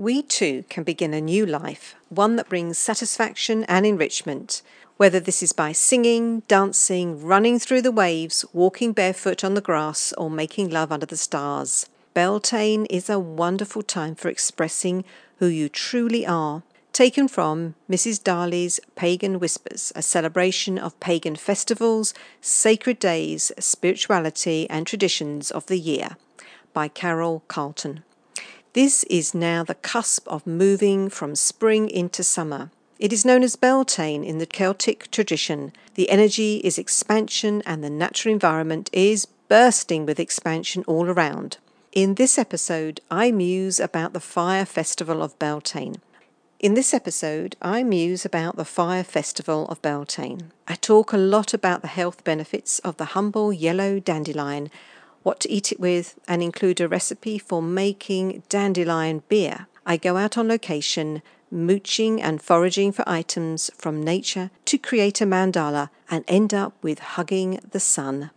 we too can begin a new life, one that brings satisfaction and enrichment. Whether this is by singing, dancing, running through the waves, walking barefoot on the grass, or making love under the stars. Beltane is a wonderful time for expressing who you truly are. Taken from Mrs. Darley's Pagan Whispers, a celebration of pagan festivals, sacred days, spirituality, and traditions of the year, by Carole Carlton. This is now the cusp of moving from spring into summer. It is known as Beltane in the Celtic tradition. The energy is expansion, and the natural environment is bursting with expansion all around. In this episode, I muse about the fire festival of Beltane. In this episode, I muse about the fire festival of Beltane. I talk a lot about the health benefits of the humble yellow dandelion, what to eat it with, and include a recipe for making dandelion beer. I go out on location, mooching and foraging for items from nature to create a mandala and end up with hugging the sun.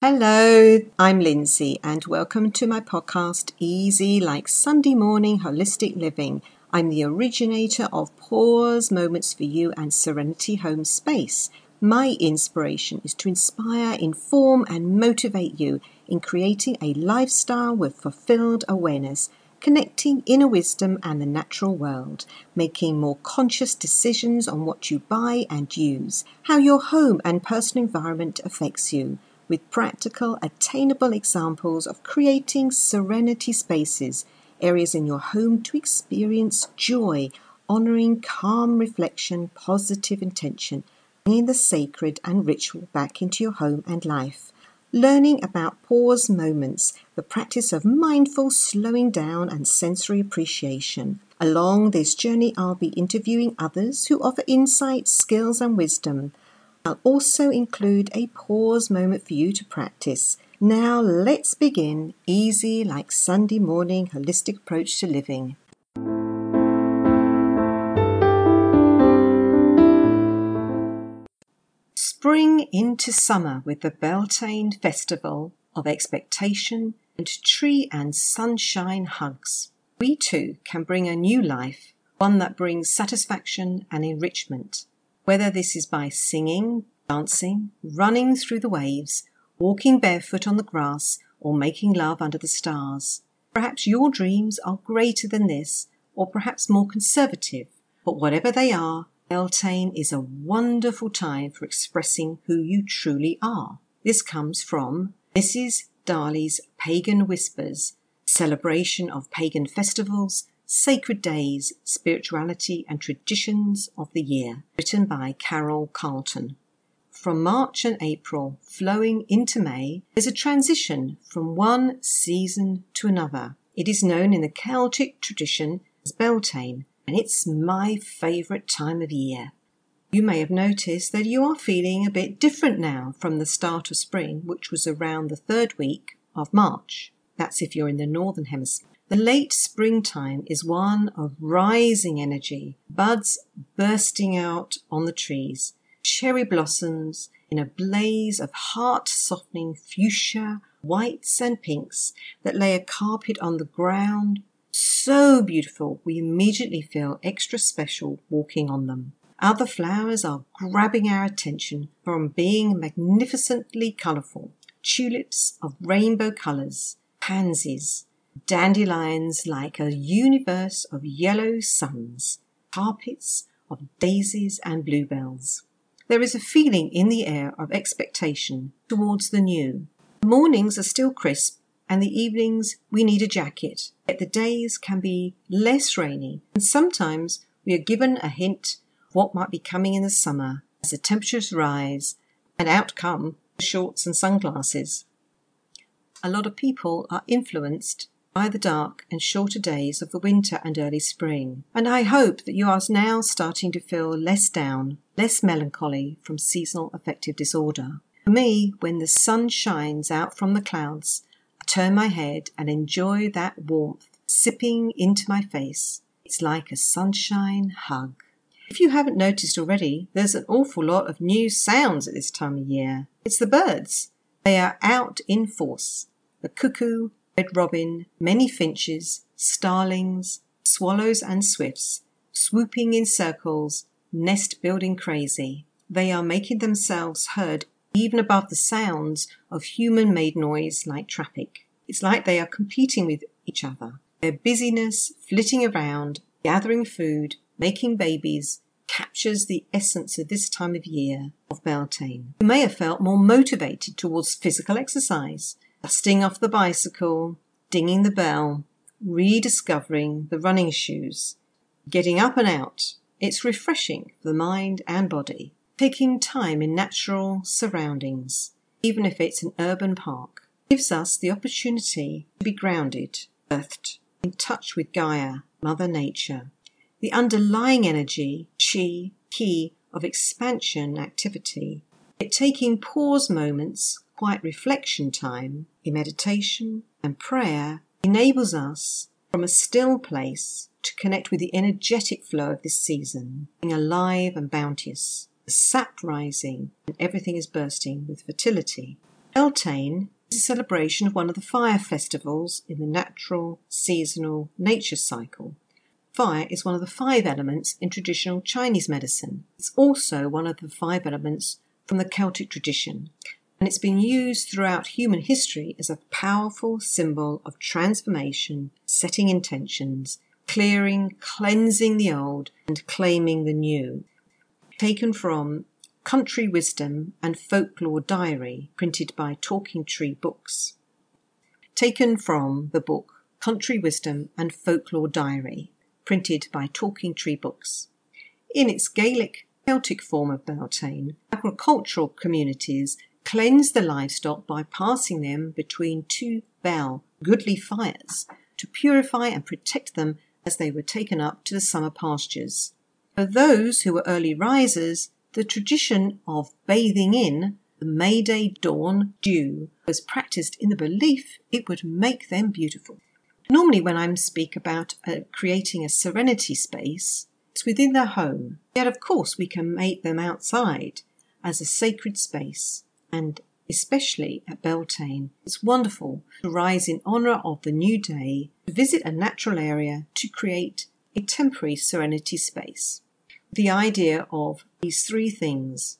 Hello, I'm Linzi, and welcome to my podcast, Easy Like Sunday Morning Holistic Living. I'm the originator of Pause Moments for You and Serenity Home Space. My inspiration is to inspire, inform, and motivate you in creating a lifestyle with fulfilled awareness, connecting inner wisdom and the natural world, making more conscious decisions on what you buy and use, how your home and personal environment affects you, with practical, attainable examples of creating serenity spaces, areas in your home to experience joy, honoring calm reflection, positive intention, bringing the sacred and ritual back into your home and life learning about pause moments, the practice of mindful slowing down and sensory appreciation. Along this journey, I'll be interviewing others who offer insights, skills, and wisdom. I'll also include a pause moment for you to practice. Now, let's begin easy like Sunday morning holistic approach to living. Spring into summer with the Beltane Festival of expectation and tree and sunshine hugs. We too can bring a new life, one that brings satisfaction and enrichment, whether this is by singing, dancing, running through the waves, walking barefoot on the grass, or making love under the stars. Perhaps your dreams are greater than this, or perhaps more conservative, but whatever they are, Beltane is a wonderful time for expressing who you truly are. This comes from Mrs. Darley's Pagan Whispers, celebration of pagan festivals, sacred days, spirituality, and traditions of the year, written by Carole Carlton. From March and April, flowing into May, there's a transition from one season to another. It is known in the Celtic tradition as Beltane, and it's my favourite time of year. You may have noticed that you are feeling a bit different now from the start of spring, which was around the third week of March. That's if you're in the northern hemisphere. The late springtime is one of rising energy, buds bursting out on the trees, cherry blossoms in a blaze of heart softening fuchsia, whites, and pinks that lay a carpet on the ground so beautiful we immediately feel extra special walking on them. Other flowers are grabbing our attention from being magnificently colourful. Tulips of rainbow colours, pansies, dandelions like a universe of yellow suns, carpets of daisies and bluebells. There is a feeling in the air of expectation towards the new. The mornings are still crisp and the evenings we need a jacket. Yet the days can be less rainy, and sometimes we are given a hint of what might be coming in the summer as the temperatures rise, and out come the shorts and sunglasses. A lot of people are influenced by the dark and shorter days of the winter and early spring, and I hope that you are now starting to feel less down, less melancholy from seasonal affective disorder. For me, when the sun shines out from the clouds I turn my head and enjoy that warmth sipping into my face. It's like a sunshine hug. If you haven't noticed already, there's an awful lot of new sounds at this time of year. It's the birds. They are out in force. The cuckoo, red robin, many finches, starlings, swallows, and swifts, swooping in circles, nest building crazy. They are making themselves heard even above the sounds of human made noise like traffic. It's like they are competing with each other. Their busyness, flitting around, gathering food, making babies, captures the essence of this time of year of Beltane. You may have felt more motivated towards physical exercise, dusting off the bicycle, dinging the bell, rediscovering the running shoes, getting up and out. It's refreshing for the mind and body. Taking time in natural surroundings, even if it's an urban park, gives us the opportunity to be grounded, earthed, in touch with Gaia, Mother Nature, the underlying energy, chi, ki, of expansion activity, It taking pause moments, quiet reflection time in meditation and prayer enables us from a still place to connect with the energetic flow of this season, being alive and bounteous, the sap rising and everything is bursting with fertility. Beltane is a celebration of one of the fire festivals in the natural seasonal nature cycle Fire is one of the five elements in traditional Chinese medicine. It's also one of the five elements from the Celtic tradition, and it's been used throughout human history as a powerful symbol of transformation, setting intentions, clearing, cleansing the old, and claiming the new. Taken from Country Wisdom and Folklore Diary, printed by Talking Tree Books. Taken from the book Country Wisdom and Folklore Diary printed by Talking Tree Books. In its Gaelic Celtic form of Beltane, agricultural communities cleansed the livestock by passing them between two bell, goodly fires, to purify and protect them as they were taken up to the summer pastures. For those who were early risers, the tradition of bathing in the May Day dawn dew was practiced in the belief it would make them beautiful. Normally, when I speak about uh, creating a serenity space, it's within their home. Yet, of course, we can make them outside as a sacred space. And especially at Beltane, it's wonderful to rise in honour of the new day, to visit a natural area to create a temporary serenity space. The idea of these three things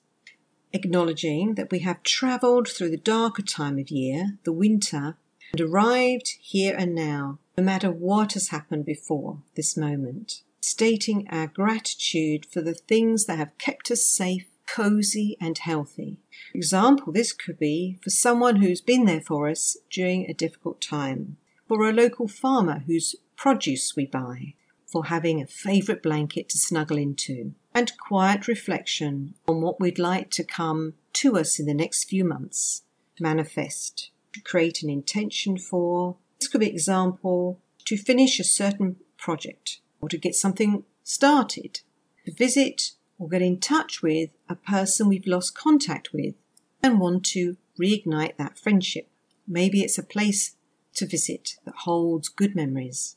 acknowledging that we have travelled through the darker time of year, the winter, and arrived here and now no matter what has happened before this moment, stating our gratitude for the things that have kept us safe, cozy, and healthy. Example, this could be for someone who's been there for us during a difficult time, for a local farmer whose produce we buy, for having a favourite blanket to snuggle into, and quiet reflection on what we'd like to come to us in the next few months, manifest, to create an intention for, this could be example to finish a certain project or to get something started, visit or get in touch with a person we've lost contact with and want to reignite that friendship. Maybe it's a place to visit that holds good memories.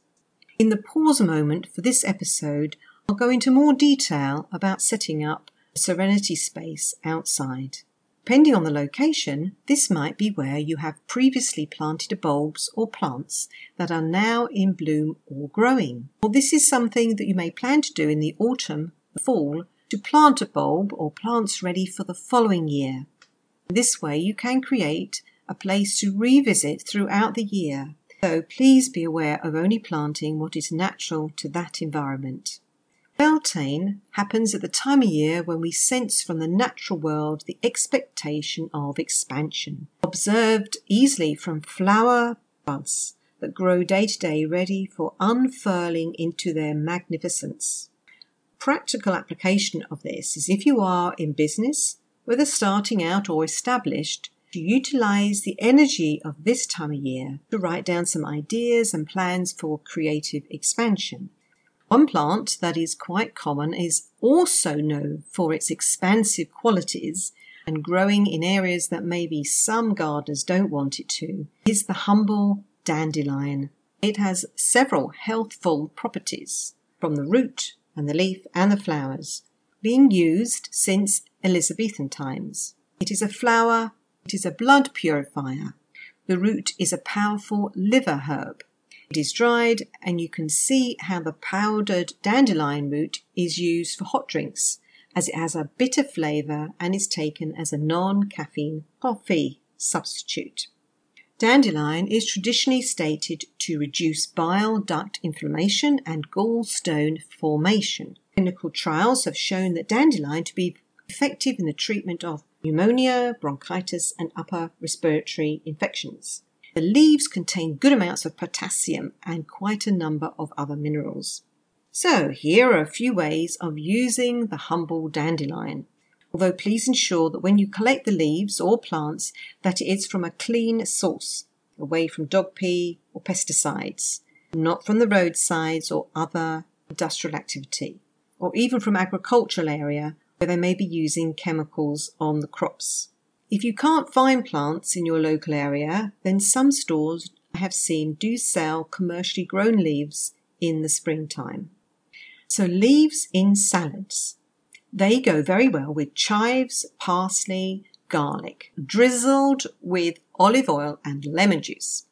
In the pause moment for this episode, I'll go into more detail about setting up a serenity space outside. Depending on the location, this might be where you have previously planted bulbs or plants that are now in bloom or growing. Or this is something that you may plan to do in the autumn, the fall, to plant a bulb or plants ready for the following year. This way you can create a place to revisit throughout the year, though please be aware of only planting what is natural to that environment. Beltane happens at the time of year when we sense from the natural world the expectation of expansion, observed easily from flower buds that grow day to day ready for unfurling into their magnificence. Practical application of this is if you are in business, whether starting out or established, to utilize the energy of this time of year to write down some ideas and plans for creative expansion. One plant that is quite common is also known for its expansive qualities and growing in areas that maybe some gardeners don't want it to is the humble dandelion. It has several healthful properties from the root and the leaf and the flowers, being used since Elizabethan times. It is a flower It is a blood purifier. The root is a powerful liver herb. It is dried, and you can see how the powdered dandelion root is used for hot drinks, as it has a bitter flavour and is taken as a non caffeine coffee substitute. Dandelion is traditionally stated to reduce bile duct inflammation and gallstone formation. Clinical trials have shown that dandelion to be effective in the treatment of pneumonia, bronchitis, and upper respiratory infections. The leaves contain good amounts of potassium and quite a number of other minerals. So, here are a few ways of using the humble dandelion although please ensure that when you collect the leaves or plants that it is from a clean source, away from dog pee or pesticides, not from the roadsides or other industrial activity, or even from agricultural area where they may be using chemicals on the crops. If you can't find plants in your local area, then some stores I have seen do sell commercially grown leaves in the springtime. So leaves in salads. They go very well with chives, parsley, garlic, drizzled with olive oil and lemon juice.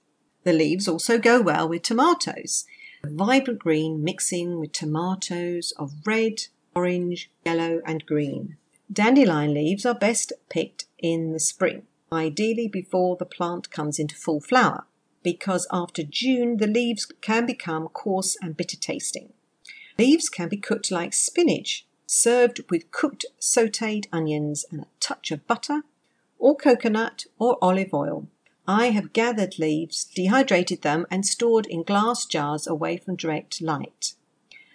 The leaves also go well with tomatoes, vibrant green mixing with tomatoes of red, orange, yellow, and green. Dandelion leaves are best picked in the spring, ideally before the plant comes into full flower, because after June the leaves can become coarse and bitter tasting. Leaves can be cooked like spinach served with cooked sauteed onions and a touch of butter, or coconut or olive oil. I have gathered leaves, dehydrated them, and stored in glass jars away from direct light.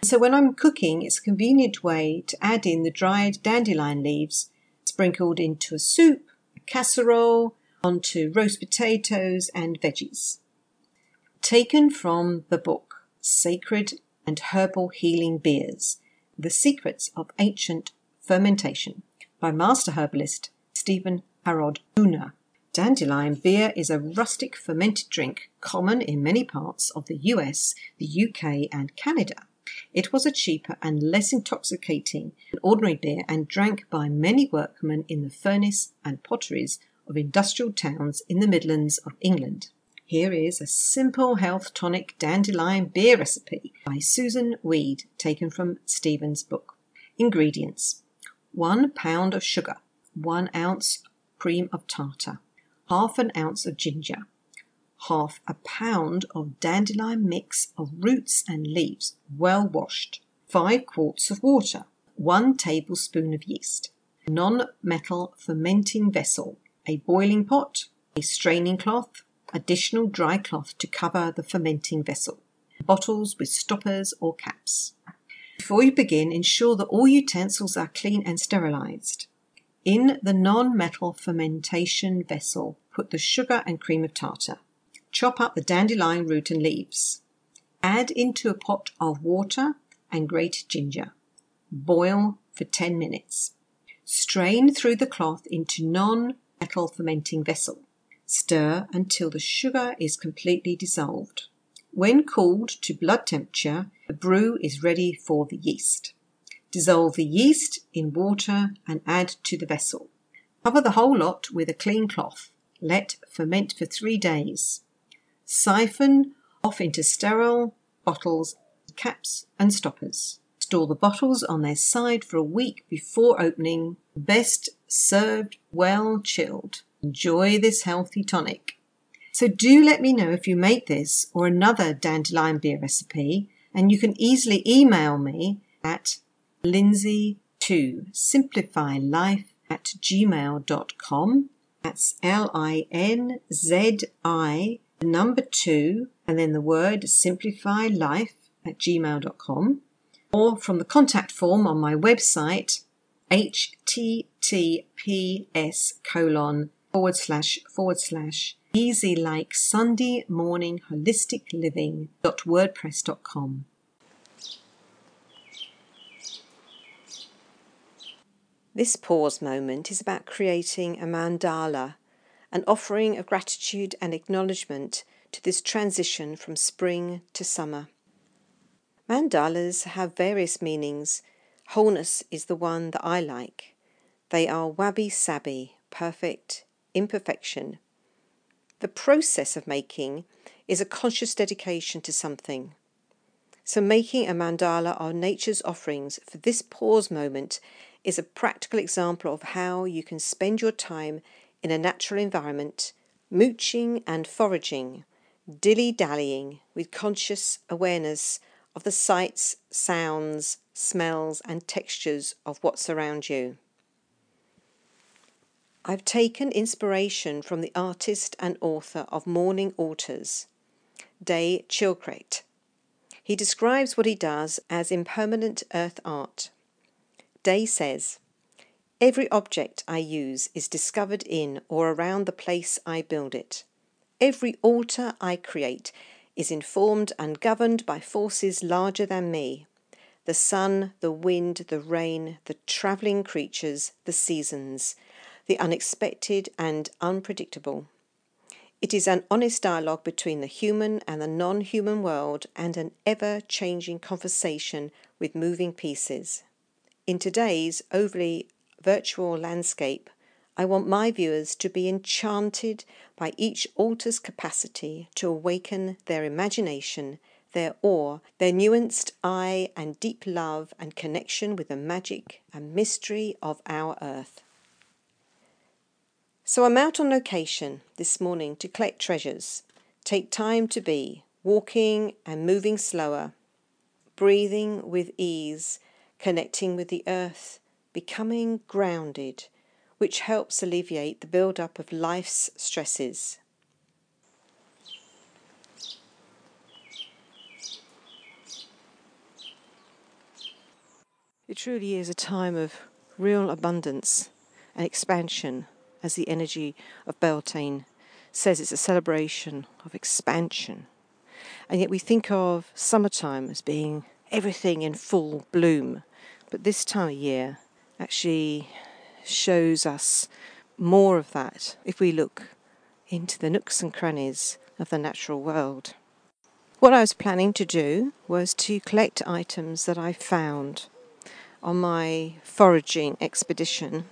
So when I'm cooking, it's a convenient way to add in the dried dandelion leaves sprinkled into a soup, a casserole, onto roast potatoes and veggies. Taken from the book Sacred and Herbal Healing Beers the Secrets of Ancient Fermentation by master herbalist Stephen Harrod Buhner. Dandelion beer is a rustic fermented drink common in many parts of the US, the UK, and Canada. It was a cheaper and less intoxicating than ordinary beer and drank by many workmen in the furnace and potteries of industrial towns in the Midlands of England. Here is a simple health tonic dandelion beer recipe by Susun Weed, taken from Stephen's book. Ingredients. 1 pound of sugar, 1 ounce cream of tartar, half an ounce of ginger, half a pound of dandelion mix of roots and leaves, well washed, 5 quarts of water, 1 tablespoon of yeast, non metal fermenting vessel, a boiling pot, a straining cloth, additional dry cloth to cover the fermenting vessel, bottles with stoppers or caps. Before you begin, ensure that all utensils are clean and sterilized. In the non-metal fermentation vessel, put the sugar and cream of tartar. Chop up the dandelion root and leaves. Add into a pot of water and grated ginger. Boil for 10 minutes. Strain through the cloth into non-metal fermenting vessel. Stir until the sugar is completely dissolved. When cooled to blood temperature, the brew is ready for the yeast. Dissolve the yeast in water and add to the vessel. Cover the whole lot with a clean cloth. Let ferment for three days. Siphon off into sterile bottles, caps, and stoppers. Store the bottles on their side for a week before opening. Best served well chilled. Enjoy this healthy tonic. So do let me know if you make this or another dandelion beer recipe, and you can easily email me at linzi2 simplifylife at gmail.com. That's L I N Z I, the number two, and then the word simplify life at gmail.com, or from the contact form on my website, https colon forward slash forward slash easy like Sunday morning holistic living dot wordpress dot com. This pause moment is about creating a mandala, an offering of gratitude and acknowledgement to this transition from spring to summer. Mandalas have various meanings. Wholeness is the one that I like. They are wabi sabi, perfect, imperfection. The process of making is a conscious dedication to something. So, making a mandala of nature's offerings for this pause moment is a practical example of how you can spend your time in a natural environment, mooching and foraging, dilly dallying with conscious awareness of the sights, sounds, smells, and textures of what around you. I've taken inspiration from the artist and author of Morning Altars, Day Schildkret. He describes what he does as impermanent earth art. Day says, Every object I use is discovered in or around the place I build it. Every altar I create is informed and governed by forces larger than me the sun, the wind, the rain, the travelling creatures, the seasons, the unexpected and unpredictable. It is an honest dialogue between the human and the non human world and an ever changing conversation with moving pieces. In today's overly virtual landscape, I want my viewers to be enchanted by each altar's capacity to awaken their imagination, their awe, their nuanced eye, and deep love and connection with the magic and mystery of our earth. So I'm out on location this morning to collect treasures, take time to be, walking and moving slower, breathing with ease, connecting with the earth, becoming grounded, which helps alleviate the build-up of life's stresses. It truly is a time of real abundance and expansion as the energy of Beltane says it's a celebration of expansion. And yet we think of summertime as being everything in full bloom. But this time of year actually shows us more of that if we look into the nooks and crannies of the natural world. What I was planning to do was to collect items that I found on my foraging expedition,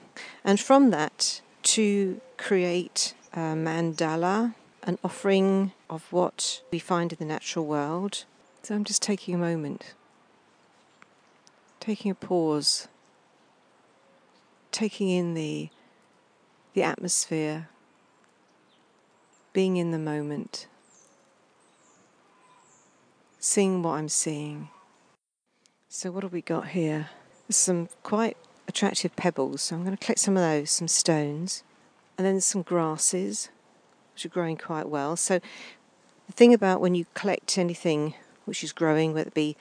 and from that to create a mandala, an offering of what we find in the natural world. So I'm just taking a moment, taking a pause, taking in the the atmosphere, being in the moment, seeing what I'm seeing. So what have we got here? Some quite attractive pebbles, so I'm going to collect some of those, some stones, and then some grasses, which are growing quite well. So, the thing about when you collect anything which is growing, whether it be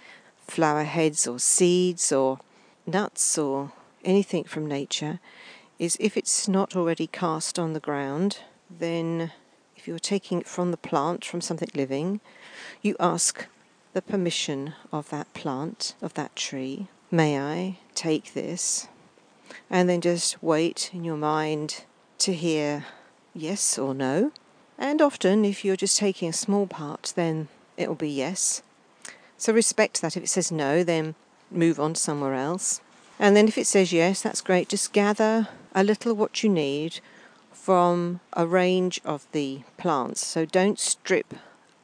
flower heads or seeds or nuts or anything from nature, is if it's not already cast on the ground, then if you're taking it from the plant, from something living, you ask the permission of that plant, of that tree. May I take this? And then just wait in your mind to hear yes or no. And often, if you're just taking a small part, then it will be yes. So respect that. If it says no, then move on to somewhere else. And then if it says yes, that's great. Just gather a little what you need from a range of the plants. So don't strip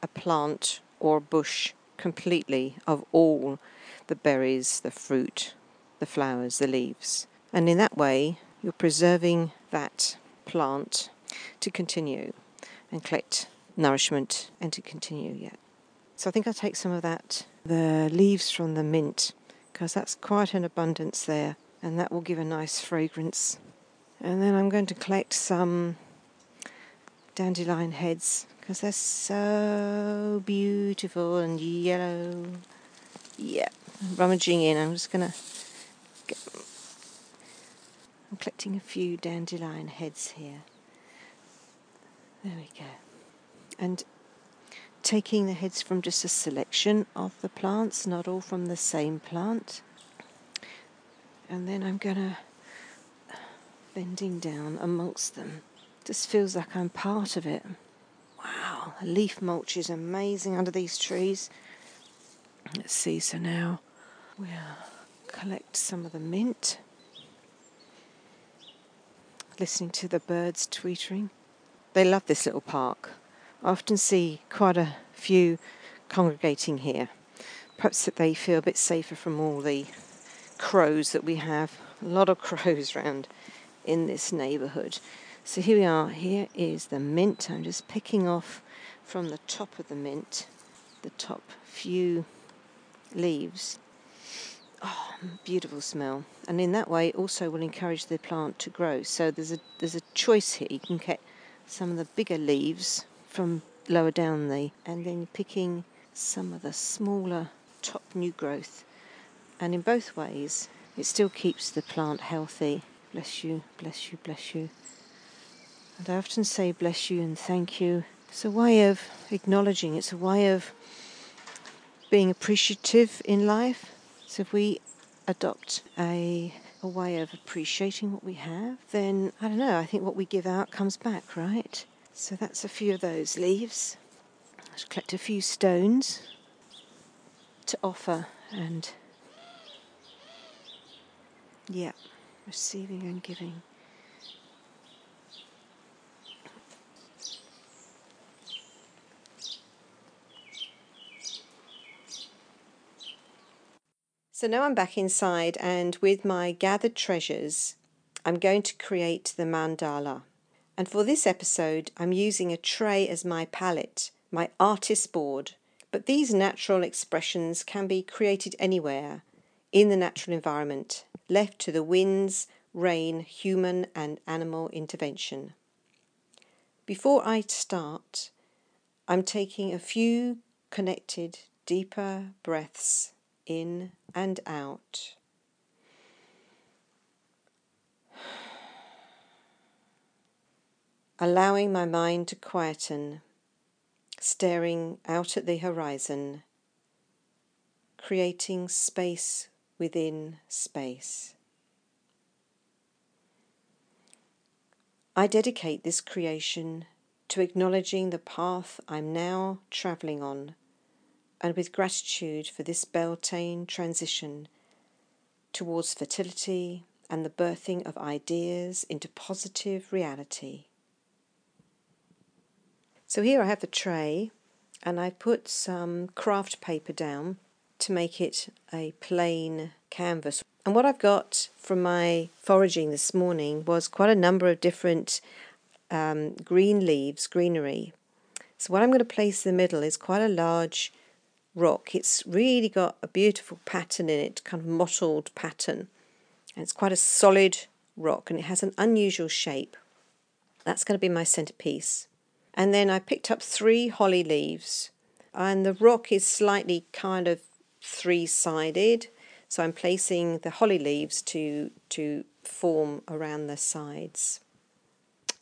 a plant or bush completely of all the berries, the fruit, the flowers, the leaves. And in that way, you're preserving that plant to continue and collect nourishment and to continue yet. So I think I'll take some of that, the leaves from the mint, because that's quite an abundance there, and that will give a nice fragrance. And then I'm going to collect some dandelion heads because they're so beautiful and yellow. Yeah, rummaging in. I'm just going to get I'm collecting a few dandelion heads here. There we go. And taking the heads from just a selection of the plants, not all from the same plant. And then I'm going to bending down amongst them. Just feels like I'm part of it. Wow, the leaf mulch is amazing under these trees. Let's see, so now we'll collect some of the mint listening to the birds tweetering. They love this little park. I often see quite a few congregating here. Perhaps that they feel a bit safer from all the crows that we have. A lot of crows around in this neighbourhood. So here we are. Here is the mint. I'm just picking off from the top of the mint, the top few leaves. Oh, beautiful smell. And in that way also will encourage the plant to grow. So there's a there's a choice here. You can get some of the bigger leaves from lower down the and then picking some of the smaller top new growth. And in both ways it still keeps the plant healthy. Bless you, bless you, bless you. And I often say bless you and thank you. It's a way of acknowledging, it's a way of being appreciative in life. So if we adopt a, a way of appreciating what we have, then I don't know, I think what we give out comes back, right? So that's a few of those leaves. Let's collect a few stones to offer and yeah, receiving and giving. So now I'm back inside, and with my gathered treasures, I'm going to create the mandala. And for this episode, I'm using a tray as my palette, my artist board. But these natural expressions can be created anywhere in the natural environment, left to the winds, rain, human and animal intervention. Before I start, I'm taking a few connected, deeper breaths in and out. Allowing my mind to quieten, staring out at the horizon, creating space within space. I dedicate this creation to acknowledging the path I'm now travelling on and with gratitude for this Beltane transition towards fertility and the birthing of ideas into positive reality. So here I have the tray and I put some craft paper down to make it a plain canvas. And what I've got from my foraging this morning was quite a number of different um, green leaves, greenery. So what I'm going to place in the middle is quite a large rock. It's really got a beautiful pattern in it, kind of mottled pattern. And it's quite a solid rock and it has an unusual shape. That's going to be my centerpiece. And then I picked up three holly leaves, and the rock is slightly kind of three sided. So I'm placing the holly leaves to, to form around the sides.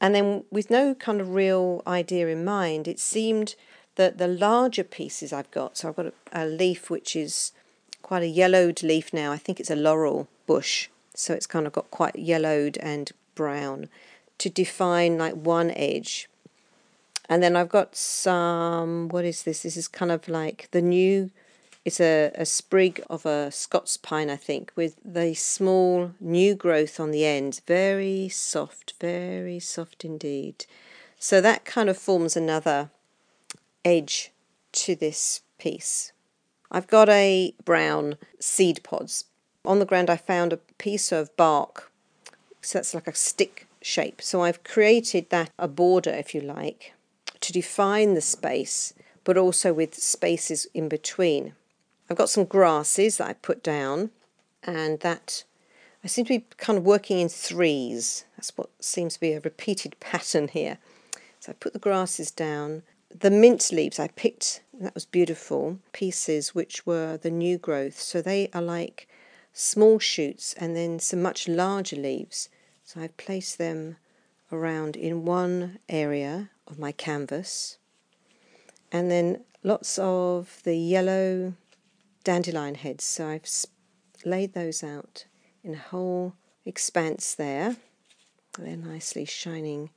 And then, with no kind of real idea in mind, it seemed the, the larger pieces I've got, so I've got a, a leaf which is quite a yellowed leaf now. I think it's a laurel bush, so it's kind of got quite yellowed and brown to define like one edge. And then I've got some, what is this? This is kind of like the new, it's a, a sprig of a Scots pine, I think, with the small new growth on the end. Very soft, very soft indeed. So that kind of forms another edge to this piece. I've got a brown seed pods. On the ground I found a piece of bark, so that's like a stick shape. So I've created that, a border if you like, to define the space, but also with spaces in between. I've got some grasses that I put down, and that I seem to be kind of working in threes. That's what seems to be a repeated pattern here. So I put the grasses down, the mint leaves I picked, that was beautiful, pieces which were the new growth. So they are like small shoots and then some much larger leaves. So I've placed them around in one area of my canvas. And then lots of the yellow dandelion heads. So I've laid those out in a whole expanse there. They're nicely shining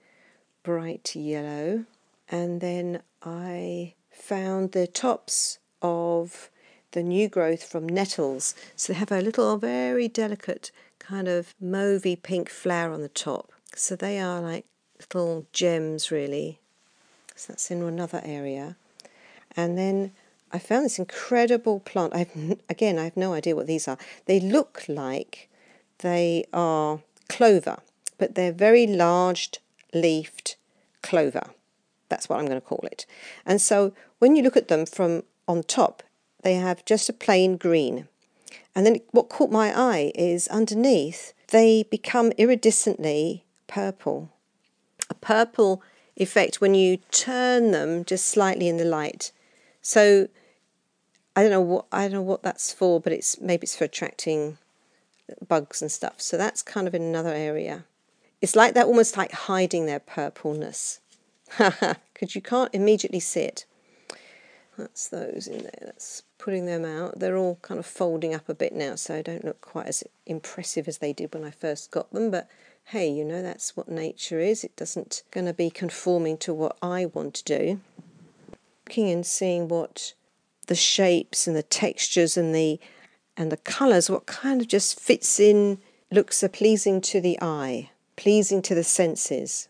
bright yellow and then I found the tops of the new growth from nettles. So they have a little very delicate kind of mauvey pink flower on the top. So they are like little gems, really. So that's in another area. And then I found this incredible plant. I've again, I have no idea what these are. They look like they are clover, but they're very large leafed clover. That's what I'm going to call it. And so when you look at them from on top, they have just a plain green. And then what caught my eye is underneath they become iridescently purple. A purple effect when you turn them just slightly in the light. So I don't know what I don't know what that's for, but it's maybe it's for attracting bugs and stuff. So that's kind of in another area. It's like they're almost like hiding their purpleness because you can't immediately see it. That's those in there. That's putting them out. They're all kind of folding up a bit now, so don't look quite as impressive as they did when I first got them. But hey, you know that's what nature is. It doesn't going to be conforming to what I want to do. Looking and seeing what the shapes and the textures and the and the colours, what kind of just fits in, looks are pleasing to the eye, pleasing to the senses.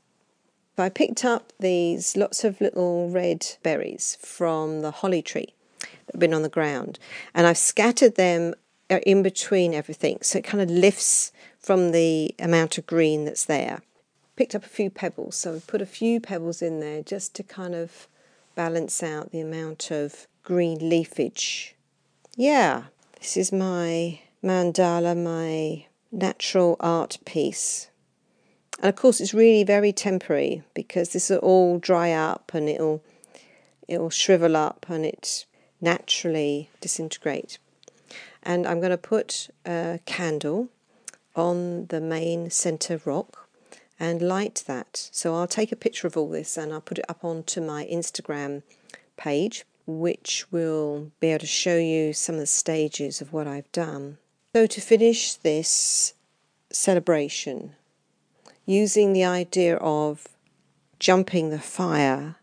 I picked up these lots of little red berries from the holly tree that have been on the ground, and I've scattered them uh, in between everything, so it kind of lifts from the amount of green that's there. Picked up a few pebbles, so I've put a few pebbles in there just to kind of balance out the amount of green leafage. Yeah, this is my mandala, my natural art piece. And of course, it's really very temporary because this will all dry up and it'll it'll shrivel up and it naturally disintegrate. And I'm going to put a candle on the main center rock and light that. So I'll take a picture of all this and I'll put it up onto my Instagram page which will be able to show you some of the stages of what I've done. So, to finish this celebration, using the idea of jumping the fire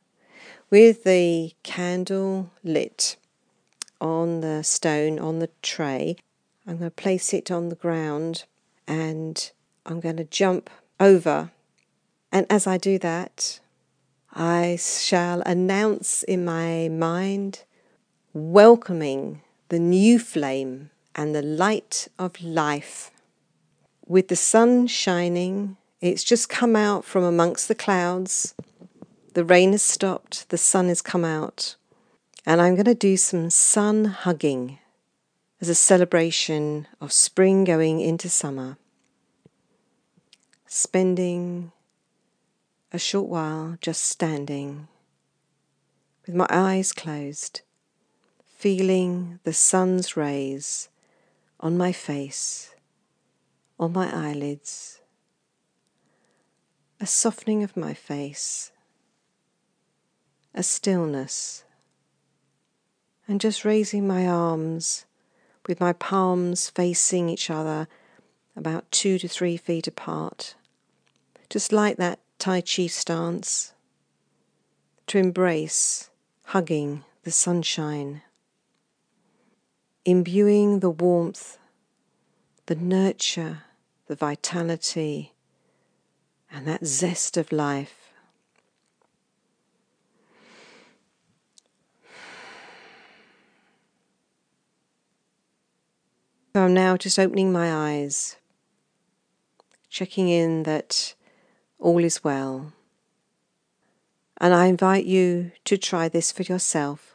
with the candle lit on the stone on the tray, I'm going to place it on the ground and I'm going to jump over. And as I do that, I shall announce in my mind, welcoming the new flame and the light of life. With the sun shining, it's just come out from amongst the clouds. The rain has stopped, the sun has come out, and I'm going to do some sun hugging as a celebration of spring going into summer. Spending a short while just standing, with my eyes closed, feeling the sun's rays on my face, on my eyelids, a softening of my face, a stillness, and just raising my arms with my palms facing each other about two to three feet apart, just like that Tai Chi stance to embrace hugging the sunshine, imbuing the warmth, the nurture, the vitality, and that zest of life. So I'm now just opening my eyes, checking in that all is well. And I invite you to try this for yourself.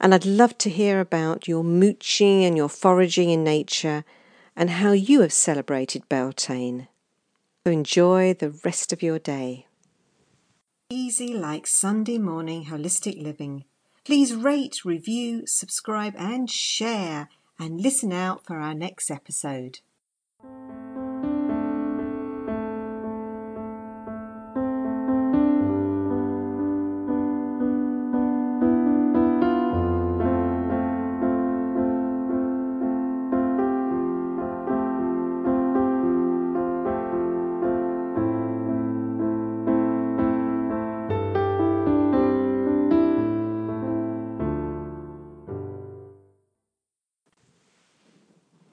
And I'd love to hear about your mooching and your foraging in nature and how you have celebrated Beltane. So enjoy the rest of your day. Easy like Sunday morning holistic living. Please rate, review, subscribe, and share, and listen out for our next episode.